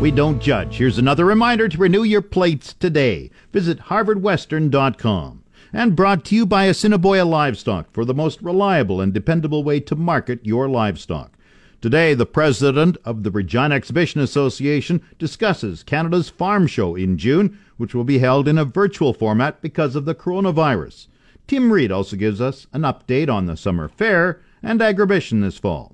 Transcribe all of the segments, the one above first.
We don't judge. Here's another reminder to renew your plates today. Visit harvardwestern.com. And brought to you by Assiniboia Livestock for the most reliable and dependable way to market your livestock. Today, the president of the Regina Exhibition Association discusses Canada's Farm Show in June, which will be held in a virtual format because of the coronavirus. Tim Reed also gives us an update on the summer fair and agribition this fall.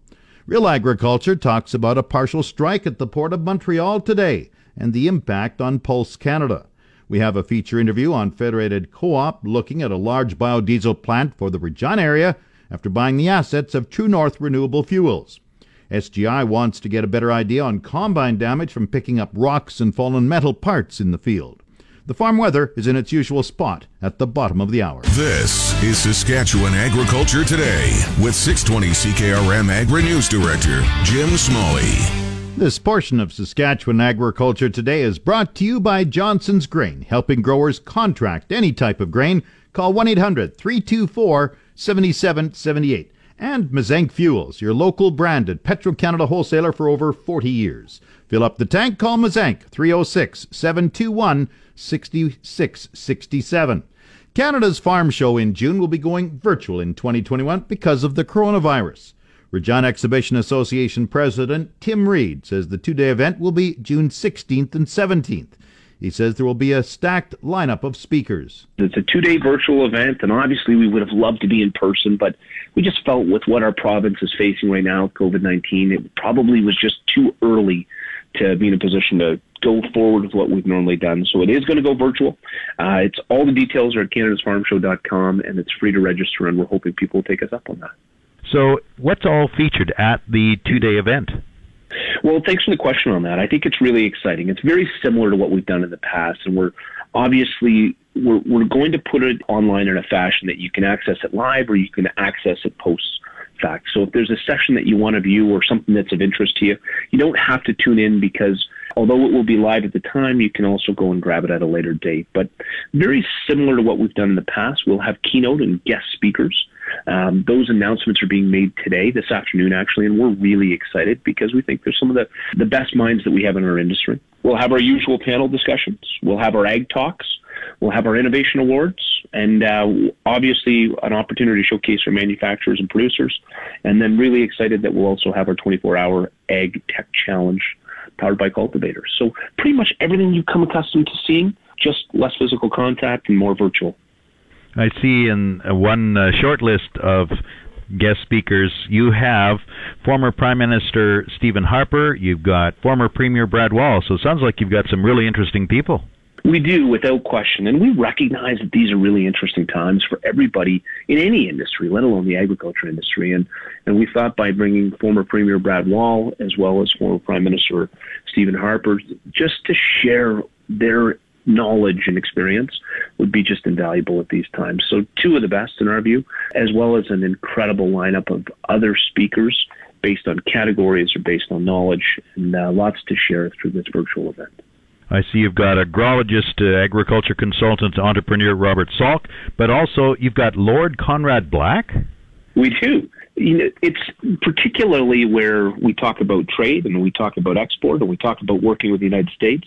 Real Agriculture talks about a partial strike at the Port of Montreal today and the impact on Pulse Canada. We have a feature interview on Federated Co-op looking at a large biodiesel plant for the Regina area after buying the assets of True North Renewable Fuels. SGI wants to get a better idea on combine damage from picking up rocks and fallen metal parts in the field. The farm weather is in its usual spot at the bottom of the hour. This is Saskatchewan Agriculture Today with 620 CKRM Agri News Director Jim Smalley. This portion of Saskatchewan Agriculture Today is brought to you by Johnson's Grain, helping growers contract any type of grain. Call 1 800 324 7778. And Mazank Fuels, your local branded Petro Canada wholesaler for over 40 years. Fill up the tank, call Mazank 306 721 6667. Canada's Farm Show in June will be going virtual in 2021 because of the coronavirus. Regina Exhibition Association President Tim Reed says the two day event will be June 16th and 17th. He says there will be a stacked lineup of speakers. It's a two day virtual event, and obviously we would have loved to be in person, but we just felt with what our province is facing right now, COVID 19, it probably was just too early to be in a position to go forward with what we've normally done. So it is going to go virtual. Uh, it's all the details are at canadasfarmshow.com, and it's free to register, and we're hoping people will take us up on that. So, what's all featured at the two day event? Well, thanks for the question on that. I think it's really exciting. It's very similar to what we've done in the past, and we're obviously we're, we're going to put it online in a fashion that you can access it live or you can access it post fact. So if there's a session that you want to view or something that's of interest to you, you don't have to tune in because although it will be live at the time, you can also go and grab it at a later date. But very similar to what we've done in the past, we'll have keynote and guest speakers. Um, those announcements are being made today, this afternoon, actually, and we're really excited because we think there's some of the, the best minds that we have in our industry. We'll have our usual panel discussions. We'll have our ag talks. We'll have our innovation awards and uh, obviously an opportunity to showcase our manufacturers and producers. And then really excited that we'll also have our 24 hour ag tech challenge powered by cultivators. So pretty much everything you've come accustomed to seeing, just less physical contact and more virtual. I see in one uh, short list of guest speakers, you have former Prime Minister Stephen Harper, you've got former Premier Brad Wall. So it sounds like you've got some really interesting people. We do, without question. And we recognize that these are really interesting times for everybody in any industry, let alone the agriculture industry. And, and we thought by bringing former Premier Brad Wall as well as former Prime Minister Stephen Harper just to share their knowledge and experience would be just invaluable at these times. So, two of the best in our view, as well as an incredible lineup of other speakers based on categories or based on knowledge, and uh, lots to share through this virtual event. I see you've got agrologist, uh, agriculture consultant, entrepreneur Robert Saik, but also you've got Lord Conrad Black. We do. You know, it's particularly where we talk about trade and we talk about export and we talk about working with the United States.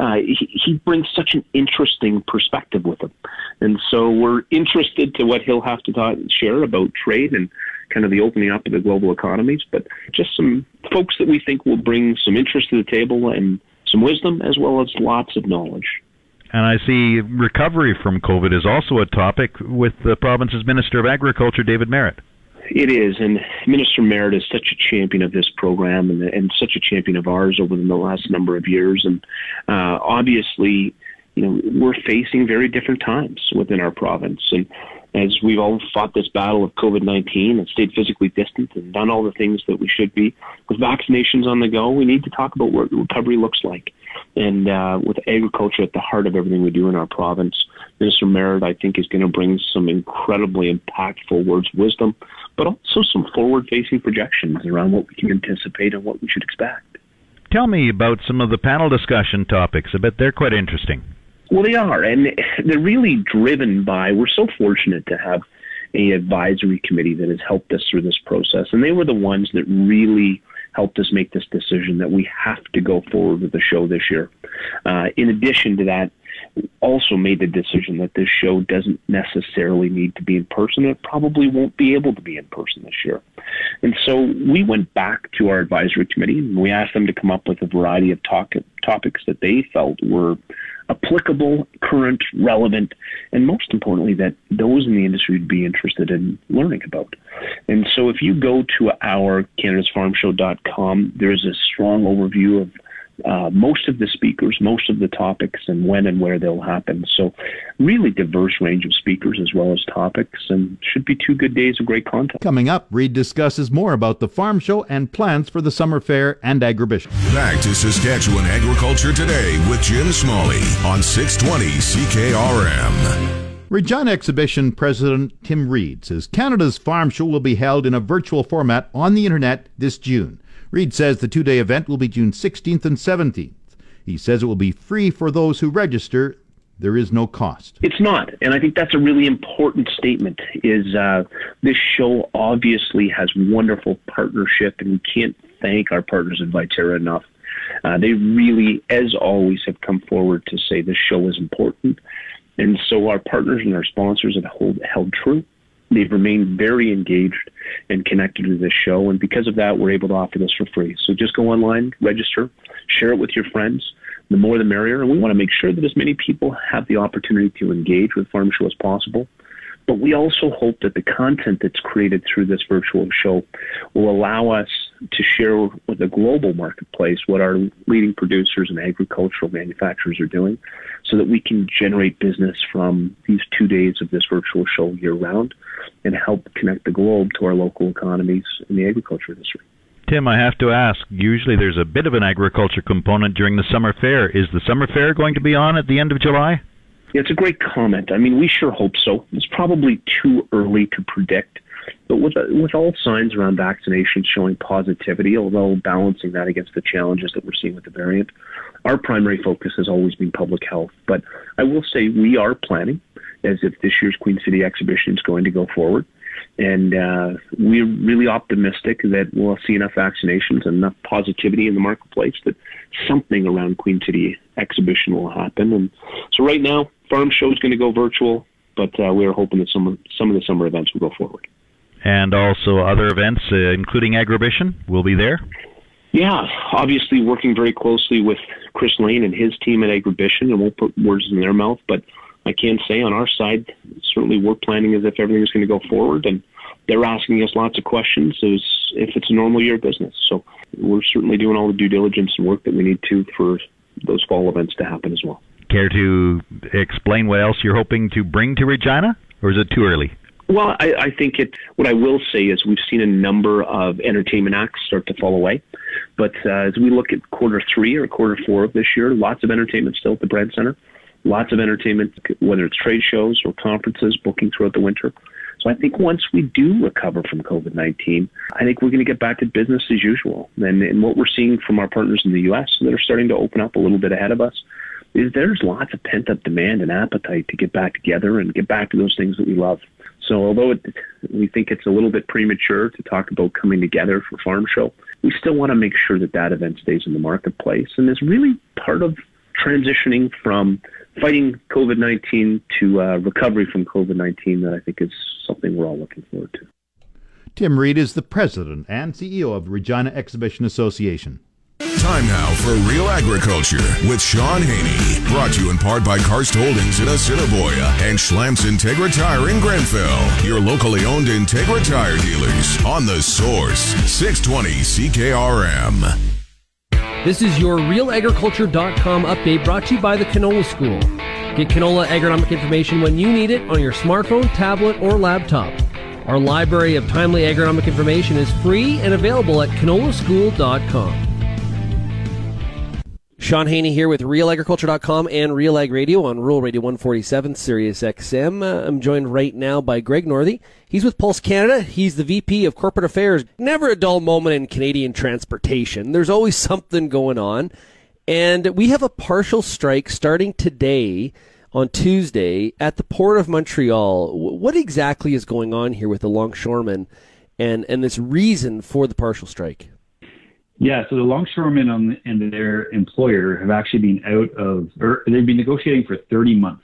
Uh, he, he brings such an interesting perspective with him, and so we're interested to what he'll have to talk, share about trade and kind of the opening up of the global economies. But just some folks that we think will bring some interest to the table and some wisdom as well as lots of knowledge. And I see recovery from COVID is also a topic with the province's Minister of Agriculture, David Marit. It is, and Minister Marit is such a champion of this program and, and such a champion of ours over the last number of years. And uh, obviously, you know, we're facing very different times within our province. And as we've all fought this battle of COVID 19 and stayed physically distant and done all the things that we should be, with vaccinations on the go, we need to talk about what recovery looks like. And uh, with agriculture at the heart of everything we do in our province, Minister Marit, I think, is going to bring some incredibly impactful words of wisdom, but also some forward facing projections around what we can anticipate and what we should expect. Tell me about some of the panel discussion topics. I bet they're quite interesting. Well, they are, and they're really driven by. We're so fortunate to have a advisory committee that has helped us through this process, and they were the ones that really helped us make this decision that we have to go forward with the show this year. Uh, in addition to that, also made the decision that this show doesn't necessarily need to be in person. It probably won't be able to be in person this year. And so we went back to our advisory committee and we asked them to come up with a variety of talk, topics that they felt were applicable, current, relevant, and most importantly, that those in the industry would be interested in learning about. And so if you go to our canadasfarmshow.com, there's a strong overview of uh, most of the speakers, most of the topics, and when and where they'll happen. So, really diverse range of speakers as well as topics, and should be two good days of great content. Coming up, Reed discusses more about the farm show and plans for the summer fair and agribition. Back to Saskatchewan Agriculture Today with Jim Smalley on 620 CKRM. Regina Exhibition President Tim Reed says Canada's Farm Show will be held in a virtual format on the internet this June. Reed says the two day event will be June 16th and 17th. He says it will be free for those who register. There is no cost. It's not, and I think that's a really important statement. Is uh, this show obviously has wonderful partnership, and we can't thank our partners at Viterra enough. Uh, they really, as always, have come forward to say this show is important, and so our partners and our sponsors have hold, held true. They've remained very engaged and connected to this show, and because of that, we're able to offer this for free. So just go online, register, share it with your friends. The more the merrier, and we want to make sure that as many people have the opportunity to engage with Farm Show as possible. But we also hope that the content that's created through this virtual show will allow us to share with the global marketplace what our leading producers and agricultural manufacturers are doing so that we can generate business from these two days of this virtual show year round and help connect the globe to our local economies in the agriculture industry. Tim, I have to ask. Usually there's a bit of an agriculture component during the summer fair. Is the summer fair going to be on at the end of July? Yeah, It's a great comment. I mean, we sure hope so. It's probably too early to predict. But with, with all signs around vaccination showing positivity, although balancing that against the challenges that we're seeing with the variant, our primary focus has always been public health. But I will say we are planning as if this year's Queen City exhibition is going to go forward. And uh, we're really optimistic that we'll see enough vaccinations and enough positivity in the marketplace that something around Queen City exhibition will happen. And so right now, farm show is going to go virtual, but uh, we're hoping that some some of the summer events will go forward. And also other events, uh, including Agribition, will be there? Yeah, obviously working very closely with Chris Lane and his team at Agribition, and won't put words in their mouth, but I can say on our side, certainly we're planning as if everything is going to go forward, and they're asking us lots of questions as if it's a normal year of business. So we're certainly doing all the due diligence and work that we need to for those fall events to happen as well. Care to explain what else you're hoping to bring to Regina, or is it too early? Well, I, I think it. What I will say is we've seen a number of entertainment acts start to fall away, but uh, as we look at quarter three or quarter four of this year, lots of entertainment still at the Brandt Center lots of entertainment, whether it's trade shows or conferences, booking throughout the winter. So I think once we do recover from COVID 19, I think we're going to get back to business as usual. And, and what we're seeing from our partners in the U.S. that are starting to open up a little bit ahead of us is there's lots of pent up demand and appetite to get back together and get back to those things that we love. So although it, we think it's a little bit premature to talk about coming together for Farm Show, we still want to make sure that that event stays in the marketplace and is really part of transitioning from fighting COVID 19 to uh, recovery from COVID 19 that I think is something we're all looking forward to. Tim Reed is the president and CEO of Regina Exhibition Association. Time now for Real Agriculture with Shaun Haney. Brought to you in part by Karst Holdings in Assiniboia and Schlamps Integra Tire in Grenfell. Your locally owned Integra Tire dealers on the source 620 CKRM. This is your RealAgriculture.com update brought to you by the Canola School. Get canola agronomic information when you need it on your smartphone, tablet, or laptop. Our library of timely agronomic information is free and available at canolaschool.com. Shaun Haney here with RealAgriculture.com and Real Ag Radio on Rural Radio 147 Sirius XM. Uh, I'm joined right now by Greg Northey. He's with Pulse Canada. He's the VP of Corporate Affairs. Never a dull moment in Canadian transportation. There's always something going on. And we have a partial strike starting today on Tuesday at the Port of Montreal. What exactly is going on here with the longshoremen and, and this reason for the partial strike? Yeah, so the longshoremen on, and their employer have actually been out of, or they've been negotiating for 30 months.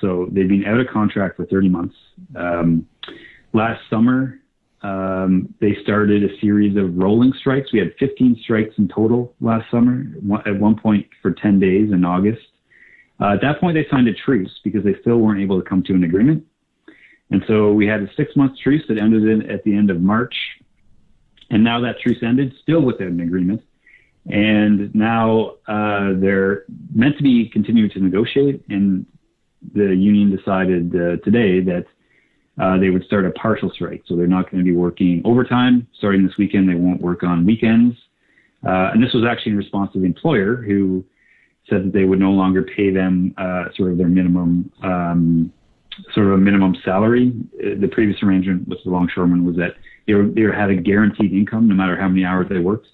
So they've been out of contract for 30 months. Um, last summer, um, they started a series of rolling strikes. We had 15 strikes in total last summer, at one point for 10 days in August. Uh, at that point, they signed a truce because they still weren't able to come to an agreement. And so we had a six month truce that ended in, at the end of March. And now that truce ended, still without an agreement. And now uh, they're meant to be continuing to negotiate. And the union decided uh, today that uh, they would start a partial strike. So they're not going to be working overtime. Starting this weekend, they won't work on weekends. Uh, and this was actually in response to the employer who said that they would no longer pay them uh, sort of their minimum, um, sort of a minimum salary. Uh, the previous arrangement with the longshoremen was that they were, they had a guaranteed income no matter how many hours they worked.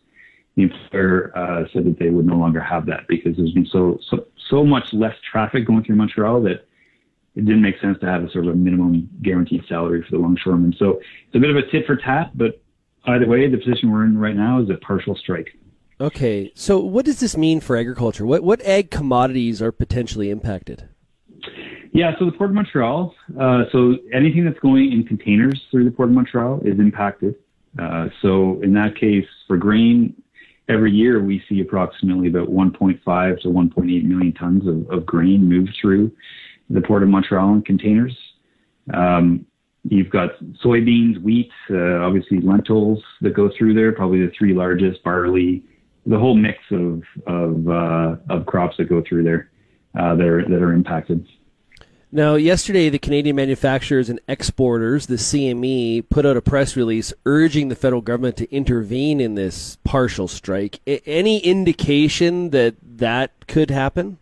The employer uh, said that they would no longer have that because there's been so, so so much less traffic going through Montreal that it didn't make sense to have a sort of a minimum guaranteed salary for the longshoremen. So it's a bit of a tit for tat, but either way, the position we're in right now is a partial strike. Okay, so what does this mean for agriculture? What what ag commodities are potentially impacted? Yeah, so the Port of Montreal, uh, so anything that's going in containers through the Port of Montreal is impacted. Uh, so in that case, for grain, every year we see approximately about 1.5 to 1.8 million tons of, of grain move through the Port of Montreal in containers. Um, You've got soybeans, wheat, uh, obviously lentils that go through there, probably the three largest, barley, the whole mix of of uh, of crops that go through there uh, that are that are impacted. Now, yesterday, the Canadian Manufacturers and Exporters, the CME, put out a press release urging the federal government to intervene in this partial strike. I- any indication that that could happen?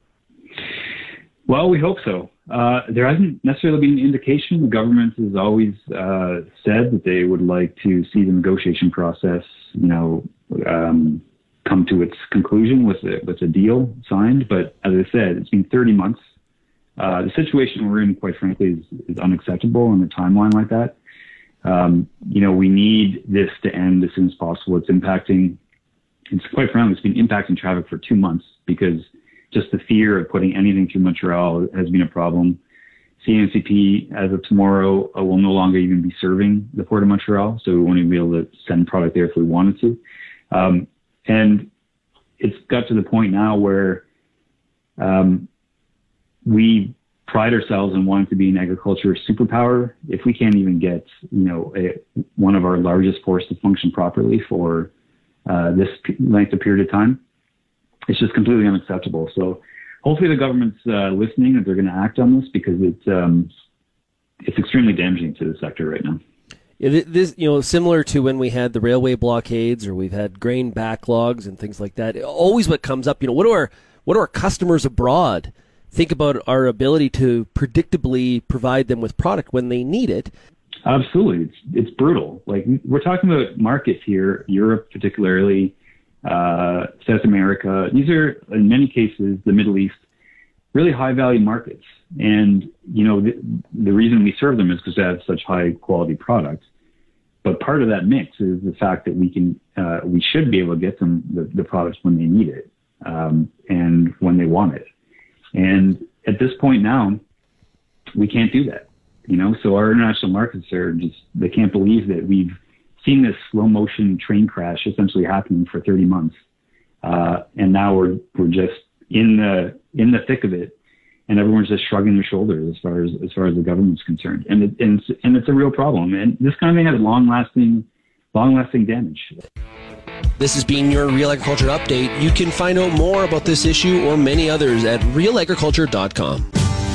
Well, we hope so. Uh, there hasn't necessarily been an indication. The government has always uh, said that they would like to see the negotiation process, you know, um, come to its conclusion with a, with a deal signed. But as I said, it's been 30 months. Uh, the situation we're in, quite frankly, is, is unacceptable in a timeline like that. Um, you know, we need this to end as soon as possible. It's impacting, it's quite frankly, it's been impacting traffic for two months because just the fear of putting anything through Montreal has been a problem. CNCP, as of tomorrow, uh, will no longer even be serving the Port of Montreal, so we won't even be able to send product there if we wanted to. Um, and it's got to the point now where um, we pride ourselves in wanting to be an agriculture superpower. If we can't even get, you know, a, one of our largest ports to function properly for uh, this length of period of time, it's just completely unacceptable. So hopefully the government's uh, listening and they're going to act on this because it's um, it's extremely damaging to the sector right now. Yeah, this, you know, similar to when we had the railway blockades or we've had grain backlogs and things like that. Always, what comes up, you know, what do our what do our customers abroad think about our ability to predictably provide them with product when they need it? Absolutely, it's it's brutal. Like we're talking about markets here, Europe particularly, uh, South America. These are, in many cases, the Middle East, really high value markets. And, you know, the, the reason we serve them is because they have such high quality products. But part of that mix is the fact that we can, uh, we should be able to get them the, the products when they need it, um, and when they want it. And at this point now, we can't do that, you know, so our international markets are just, they can't believe that we've, seen this slow motion train crash essentially happening for 30 months. uh, and now we're we're just in the in the thick of it, and everyone's just shrugging their shoulders as far as as far as the government's concerned, and it, and and it's a real problem, and this kind of thing has long lasting long lasting damage. This has been your Real Agriculture Update. You can find out more about this issue or many others at realagriculture.com.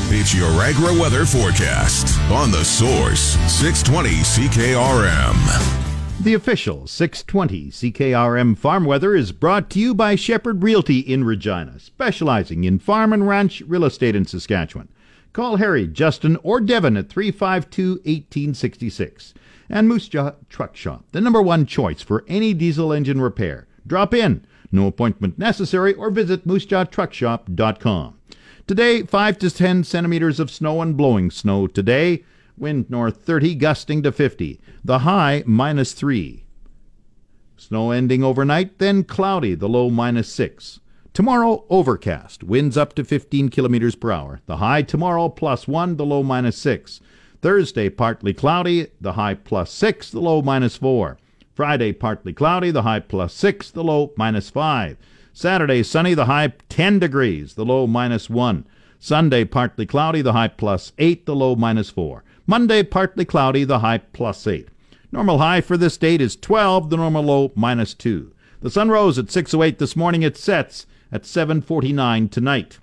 It's your agri weather forecast on the source 620 CKRM. The official 620 CKRM farm weather is brought to you by Shepherd Realty in Regina, specializing in farm and ranch real estate in Saskatchewan. Call Harry, Justin, or Devin at 352 1866. And Moose Jaw Truck Shop, the number one choice for any diesel engine repair. Drop in, no appointment necessary, or visit moosejawtruckshop.com. Today, 5 to 10 centimeters of snow and blowing snow today. Wind north 30, gusting to 50. The high minus 3. Snow ending overnight, then cloudy, the low minus 6. Tomorrow, overcast, winds up to 15 kilometers per hour. The high tomorrow plus 1, the low minus 6. Thursday, partly cloudy, the high plus 6, the low minus 4. Friday, partly cloudy, the high plus 6, the low minus 5. Saturday, sunny, the high 10 degrees, the low minus 1. Sunday, partly cloudy, the high plus 8, the low minus 4. Monday, partly cloudy, the high plus 8. Normal high for this date is 12, the normal low minus 2. The sun rose at 6.08 this morning. It sets at 7.49 tonight.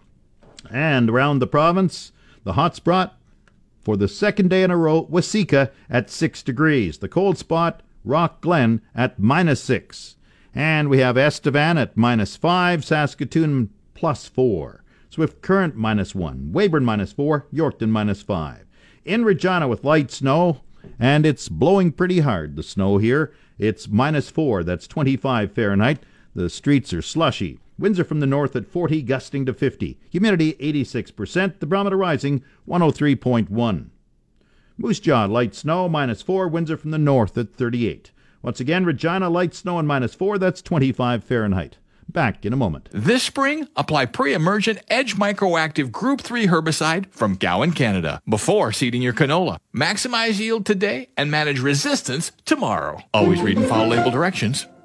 And around the province, the hot spot for the second day in a row, Waseca at 6 degrees. The cold spot, Rockglen at minus 6. And we have Estevan at minus 5, Saskatoon plus 4, Swift Current minus 1, Weyburn minus 4, Yorkton minus 5. In Regina with light snow, and it's blowing pretty hard, the snow here. It's minus 4, that's 25 Fahrenheit. The streets are slushy. Winds are from the north at 40, gusting to 50. Humidity 86%. The barometer rising 103.1. Moose Jaw, light snow, minus 4. Winds are from the north at 38. Once again, Regina, light snow and minus 4. That's 25 Fahrenheit. Back in a moment. This spring, apply pre-emergent Edge Microactive Group 3 herbicide from Gowan, Canada, before seeding your canola. Maximize yield today and manage resistance tomorrow. Always read and follow label directions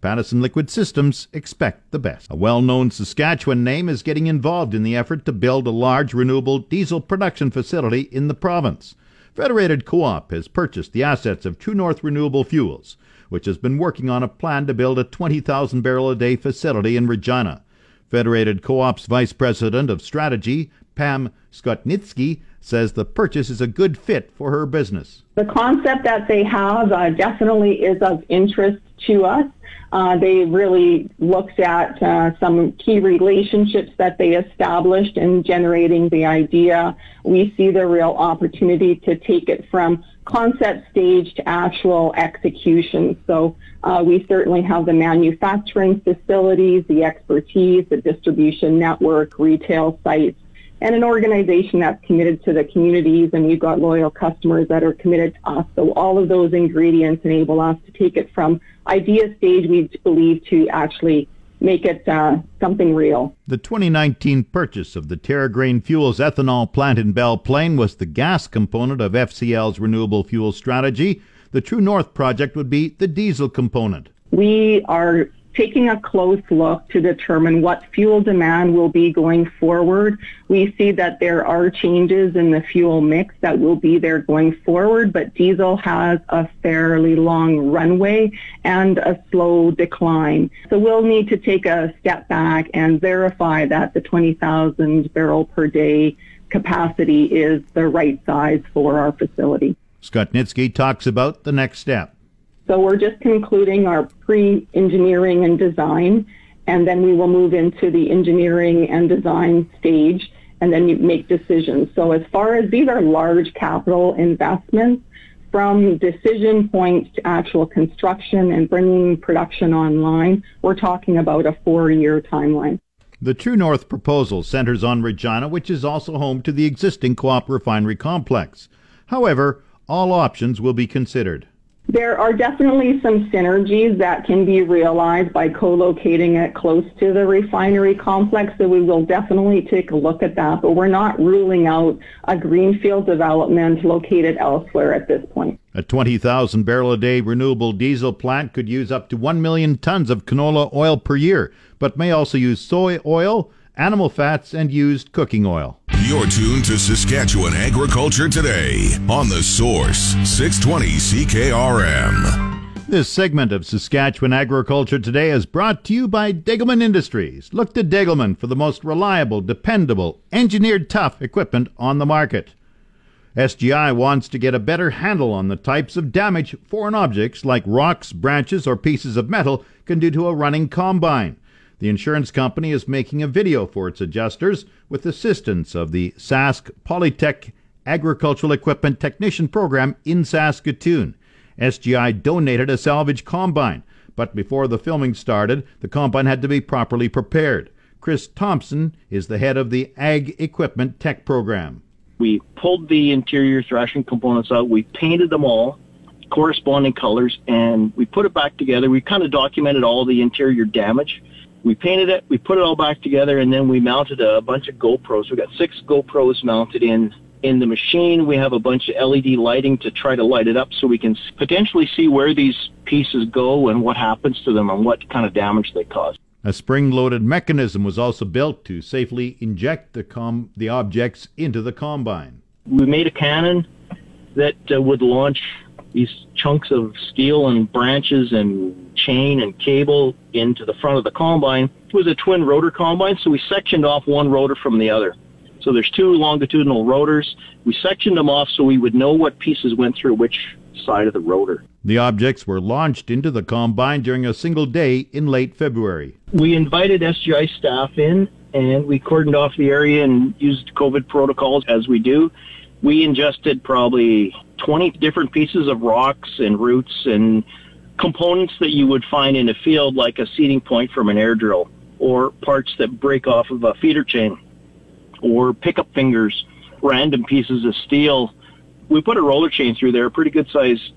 Pattison Liquid Systems expect the best. A well known Saskatchewan name is getting involved in the effort to build a large renewable diesel production facility in the province. Federated Co-op has purchased the assets of True North Renewable Fuels, which has been working on a plan to build a 20,000 barrel a day facility in Regina. Federated Co-op's Vice President of Strategy, Pam Skotnitsky, says the purchase is a good fit for her business. The concept that they have uh, definitely is of interest to us. Uh, they really looked at uh, some key relationships that they established in generating the idea. We see the real opportunity to take it from concept stage to actual execution. So uh, we certainly have the manufacturing facilities, the expertise, the distribution network, retail sites, and an organization that's committed to the communities and we've got loyal customers that are committed to us. So all of those ingredients enable us to take it from idea stage, we believe, to actually make it uh, something real. The 2019 purchase of the TerraGrain Fuels ethanol plant in Belle Plaine was the gas component of FCL's renewable fuel strategy. The True North project would be the diesel component. We are taking a close look to determine what fuel demand will be going forward. We see that there are changes in the fuel mix that will be there going forward, but diesel has a fairly long runway and a slow decline. So we'll need to take a step back and verify that the 20,000 barrel per day capacity is the right size for our facility. Skotnitsky talks about the next step. So we're just concluding our pre-engineering and design, and then we will move into the engineering and design stage, and then you make decisions. So as far as these are large capital investments, from decision point to actual construction and bringing production online, we're talking about a four-year timeline. The True North proposal centers on Regina, which is also home to the existing co-op refinery complex. However, all options will be considered. There are definitely some synergies that can be realized by co-locating it close to the refinery complex, so we will definitely take a look at that, but we're not ruling out a greenfield development located elsewhere at this point. A 20,000 barrel a day renewable diesel plant could use up to 1 million tons of canola oil per year, but may also use soy oil, animal fats, and used cooking oil. You're tuned to Saskatchewan Agriculture Today on The Source, 620 CKRM. This segment of Saskatchewan Agriculture Today is brought to you by Degelman Industries. Look to Degelman for the most reliable, dependable, engineered tough equipment on the market. SGI wants to get a better handle on the types of damage foreign objects like rocks, branches, or pieces of metal can do to a running combine. The insurance company is making a video for its adjusters with assistance of the Sask Polytech Agricultural Equipment Technician Program in Saskatoon. SGI donated a salvage combine, but before the filming started, the combine had to be properly prepared. Chris Thompson is the head of the Ag Equipment Tech Program. We pulled the interior threshing components out, we painted them all corresponding colors, and we put it back together. We kind of documented all the interior damage we painted it, we put it all back together, and then we mounted a bunch of GoPros. We got six GoPros mounted in in the machine. We have a bunch of LED lighting to try to light it up so we can potentially see where these pieces go and what happens to them and what kind of damage they cause. A spring-loaded mechanism was also built to safely inject the com- the objects into the combine. We made a cannon that uh, would launch these chunks of steel and branches and chain and cable into the front of the combine. It was a twin rotor combine, so we sectioned off one rotor from the other. So there's two longitudinal rotors. We sectioned them off so we would know what pieces went through which side of the rotor. The objects were launched into the combine during a single day in late February. We invited SGI staff in and we cordoned off the area and used COVID protocols as we do. We ingested probably 20 different pieces of rocks and roots and components that you would find in a field like a seeding point from an air drill or parts that break off of a feeder chain or pickup fingers, random pieces of steel. We put a roller chain through there, a pretty good sized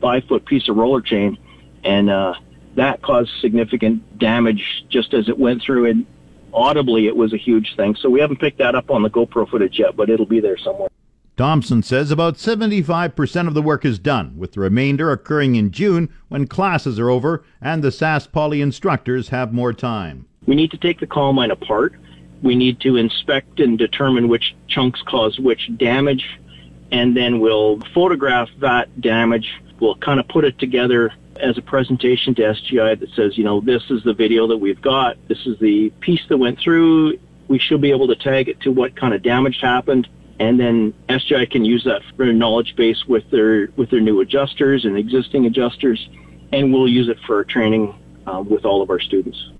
five foot piece of roller chain, and uh, that caused significant damage just as it went through. And audibly, it was a huge thing. So we haven't picked that up on the GoPro footage yet, but it'll be there somewhere. Thompson says about 75% of the work is done, with the remainder occurring in June when classes are over and the Sask Poly instructors have more time. We need to take the combine apart. We need to inspect and determine which chunks cause which damage, and then we'll photograph that damage. We'll kind of put it together as a presentation to SGI that says, you know, this is the video that we've got. This is the piece that went through. We should be able to tag it to what kind of damage happened and then SGI can use that for knowledge base with their with their new adjusters and existing adjusters, and we'll use it for training uh, with all of our students.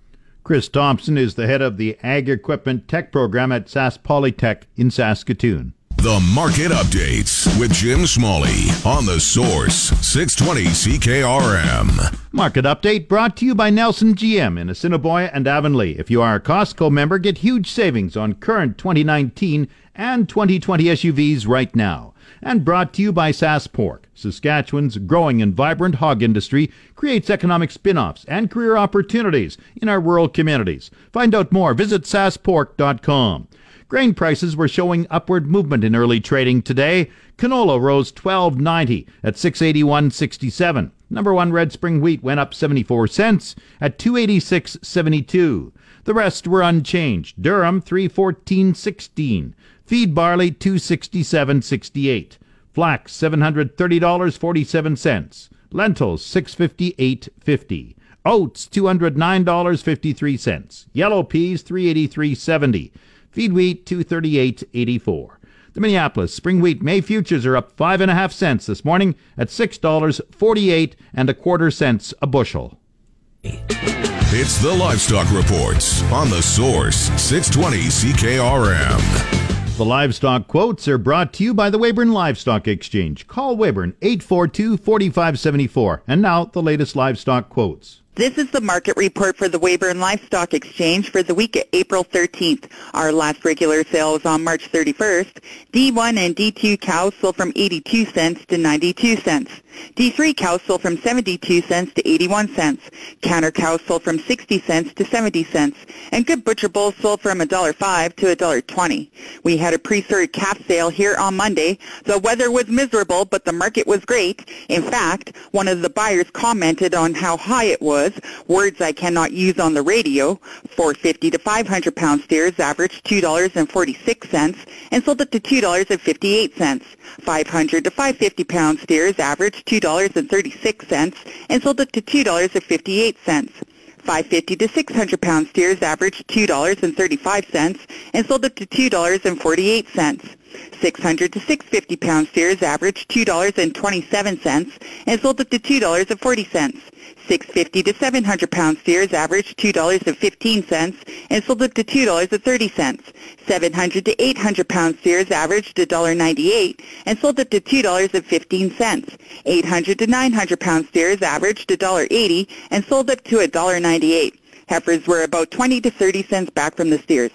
Chris Thompson is the head of the Ag Equipment Tech Program at Sask Polytech in Saskatoon. The Market Updates with Jim Smalley on the Source 620 CKRM. Market Update brought to you by Nelson GM in Assiniboia and Avonlea. If you are a Costco member, get huge savings on current 2019 and 2020 SUVs right now. And brought to you by Sask Pork. Saskatchewan's growing and vibrant hog industry creates economic spin offs and career opportunities in our rural communities. Find out more. Visit saskpork.com. Grain prices were showing upward movement in early trading today. Canola rose 12.90 at 681.67. Number 1 red spring wheat went up 74 cents at 286.72. The rest were unchanged. Durum 314.16. Feed barley 267.68. Flax $730.47. Lentils 658.50. Oats $209.53. Yellow peas 383.70. Feed wheat 238.84. The Minneapolis spring wheat May futures are up five and a half cents this morning at six dollars forty-eight and a quarter cents a bushel. It's the Livestock Reports on the Source 620 CKRM. The livestock quotes are brought to you by the Weyburn Livestock Exchange. Call Weyburn 842 4574. And now the latest livestock quotes. This is the market report for the Weyburn Livestock Exchange for the week of April 13th. Our last regular sale was on March 31st. D1 and D2 cows sold from 82 cents to 92 cents. D3 cows sold from 72 cents to 81 cents. Counter cows sold from 60 cents to 70 cents. And good butcher bulls sold from $1.05 to $1.20. We had a pre-sorted calf sale here on Monday. The weather was miserable, but the market was great. In fact, one of the buyers commented on how high it was words I cannot use on the radio. 450 to 500 pound steers averaged $2.46 and sold it to $2.58. 500 to 550 pound steers averaged $2.36 and sold it to $2.58. 550 to 600 pound steers averaged $2.35 and sold it to $2.48. 600 to 650 pound steers averaged $2.27 and sold it to $2.40. 650 to 700 pound steers averaged $2.15 and sold up to $2.30. 700 to 800 pound steers averaged $1.98 and sold up to $2.15. 800 to 900 pound steers averaged $1.80 and sold up to $1.98. Heifers were about 20 to 30 cents back from the steers.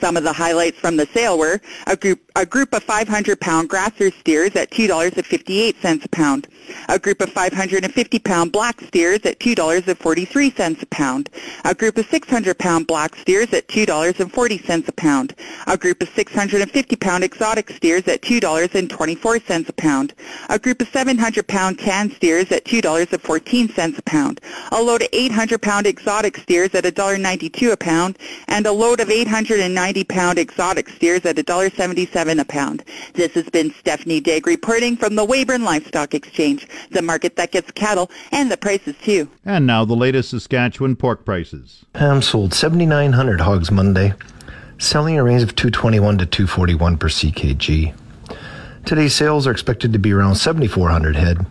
Some of the highlights from the sale were a group, a group of 500-pound grasser steers at $2.58 a pound, a group of 550-pound black steers at $2.43 a pound, a group of 600-pound black steers at $2.40 a pound, a group of 650-pound exotic steers at $2.24 a pound, a group of 700-pound tan steers at $2.14 a pound, a load of 800-pound exotic steers at $1.92 a pound, and a load of 800 190-pound exotic steers at $1.77 a pound. This has been Stephanie Digg reporting from the Weyburn Livestock Exchange, the market that gets cattle and the prices too. And now the latest Saskatchewan pork prices. Ham sold 7,900 hogs Monday, selling a range of 221 to 241 per ckg. Today's sales are expected to be around 7,400 head,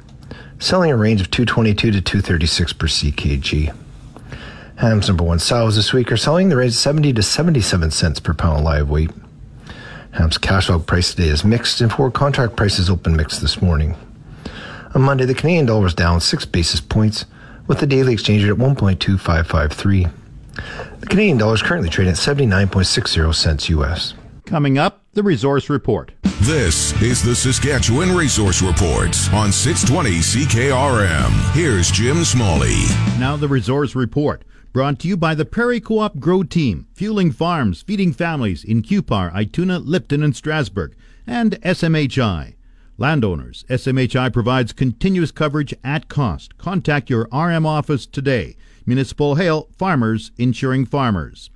selling a range of 222 to 236 per ckg. Ham's number one sows this week are selling the range 70 to 77 cents per pound live weight. Ham's cash hog price today is mixed, and forward contract prices open mixed this morning. On Monday, the Canadian dollar was down 6 basis points, with the daily exchange rate at 1.2553. The Canadian dollar is currently trading at 79.60 cents US. Coming up, the resource report. This is the Saskatchewan Resource Report on 620 CKRM. Here's Jim Smalley. Now, the resource report. Brought to you by the Prairie Co-op Grow Team, fueling farms, feeding families in Cupar, Ituna, Lipton, and Strasbourg, and SMHI. Landowners, SMHI provides continuous coverage at cost. Contact your RM office today. Municipal Hail, farmers insuring farmers.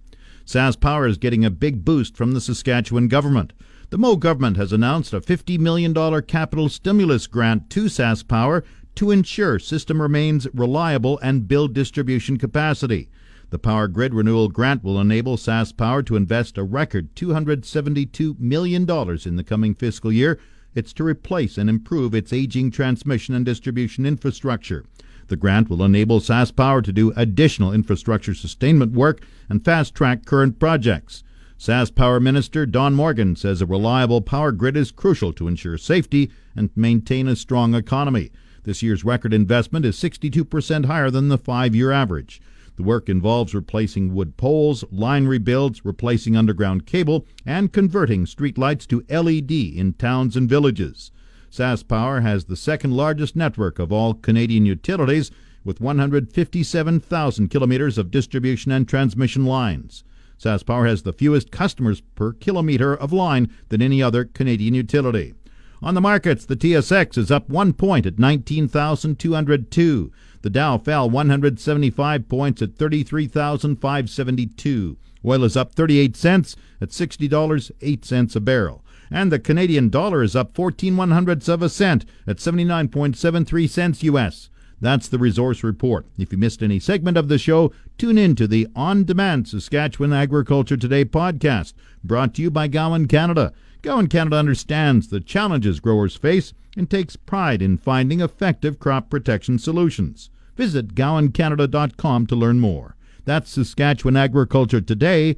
SaskPower is getting a big boost from the Saskatchewan government. The Moe government has announced a $50 million capital stimulus grant to SaskPower to ensure system remains reliable and build distribution capacity. The Power Grid Renewal Grant will enable SaskPower to invest a record $272 million in the coming fiscal year. It's to replace and improve its aging transmission and distribution infrastructure. The grant will enable SaskPower to do additional infrastructure sustainment work and fast track current projects. SaskPower Minister Don Morgan says a reliable power grid is crucial to ensure safety and maintain a strong economy. This year's record investment is 62% higher than the five year average. The work involves replacing wood poles, line rebuilds, replacing underground cable, and converting streetlights to LED in towns and villages. SaskPower has the second largest network of all Canadian utilities with 157,000 kilometers of distribution and transmission lines. SaskPower has the fewest customers per kilometer of line than any other Canadian utility. On the markets, the TSX is up one point at 19,202. The Dow fell 175 points at 33,572. Oil is up 38 cents at $60.08 a barrel. And the Canadian dollar is up 14 one hundredths of a cent at 79.73 cents US. That's the resource report. If you missed any segment of the show, tune in to the On Demand Saskatchewan Agriculture Today podcast, brought to you by Gowan Canada. Gowan Canada understands the challenges growers face and takes pride in finding effective crop protection solutions. Visit gowancanada.com to learn more. That's Saskatchewan Agriculture Today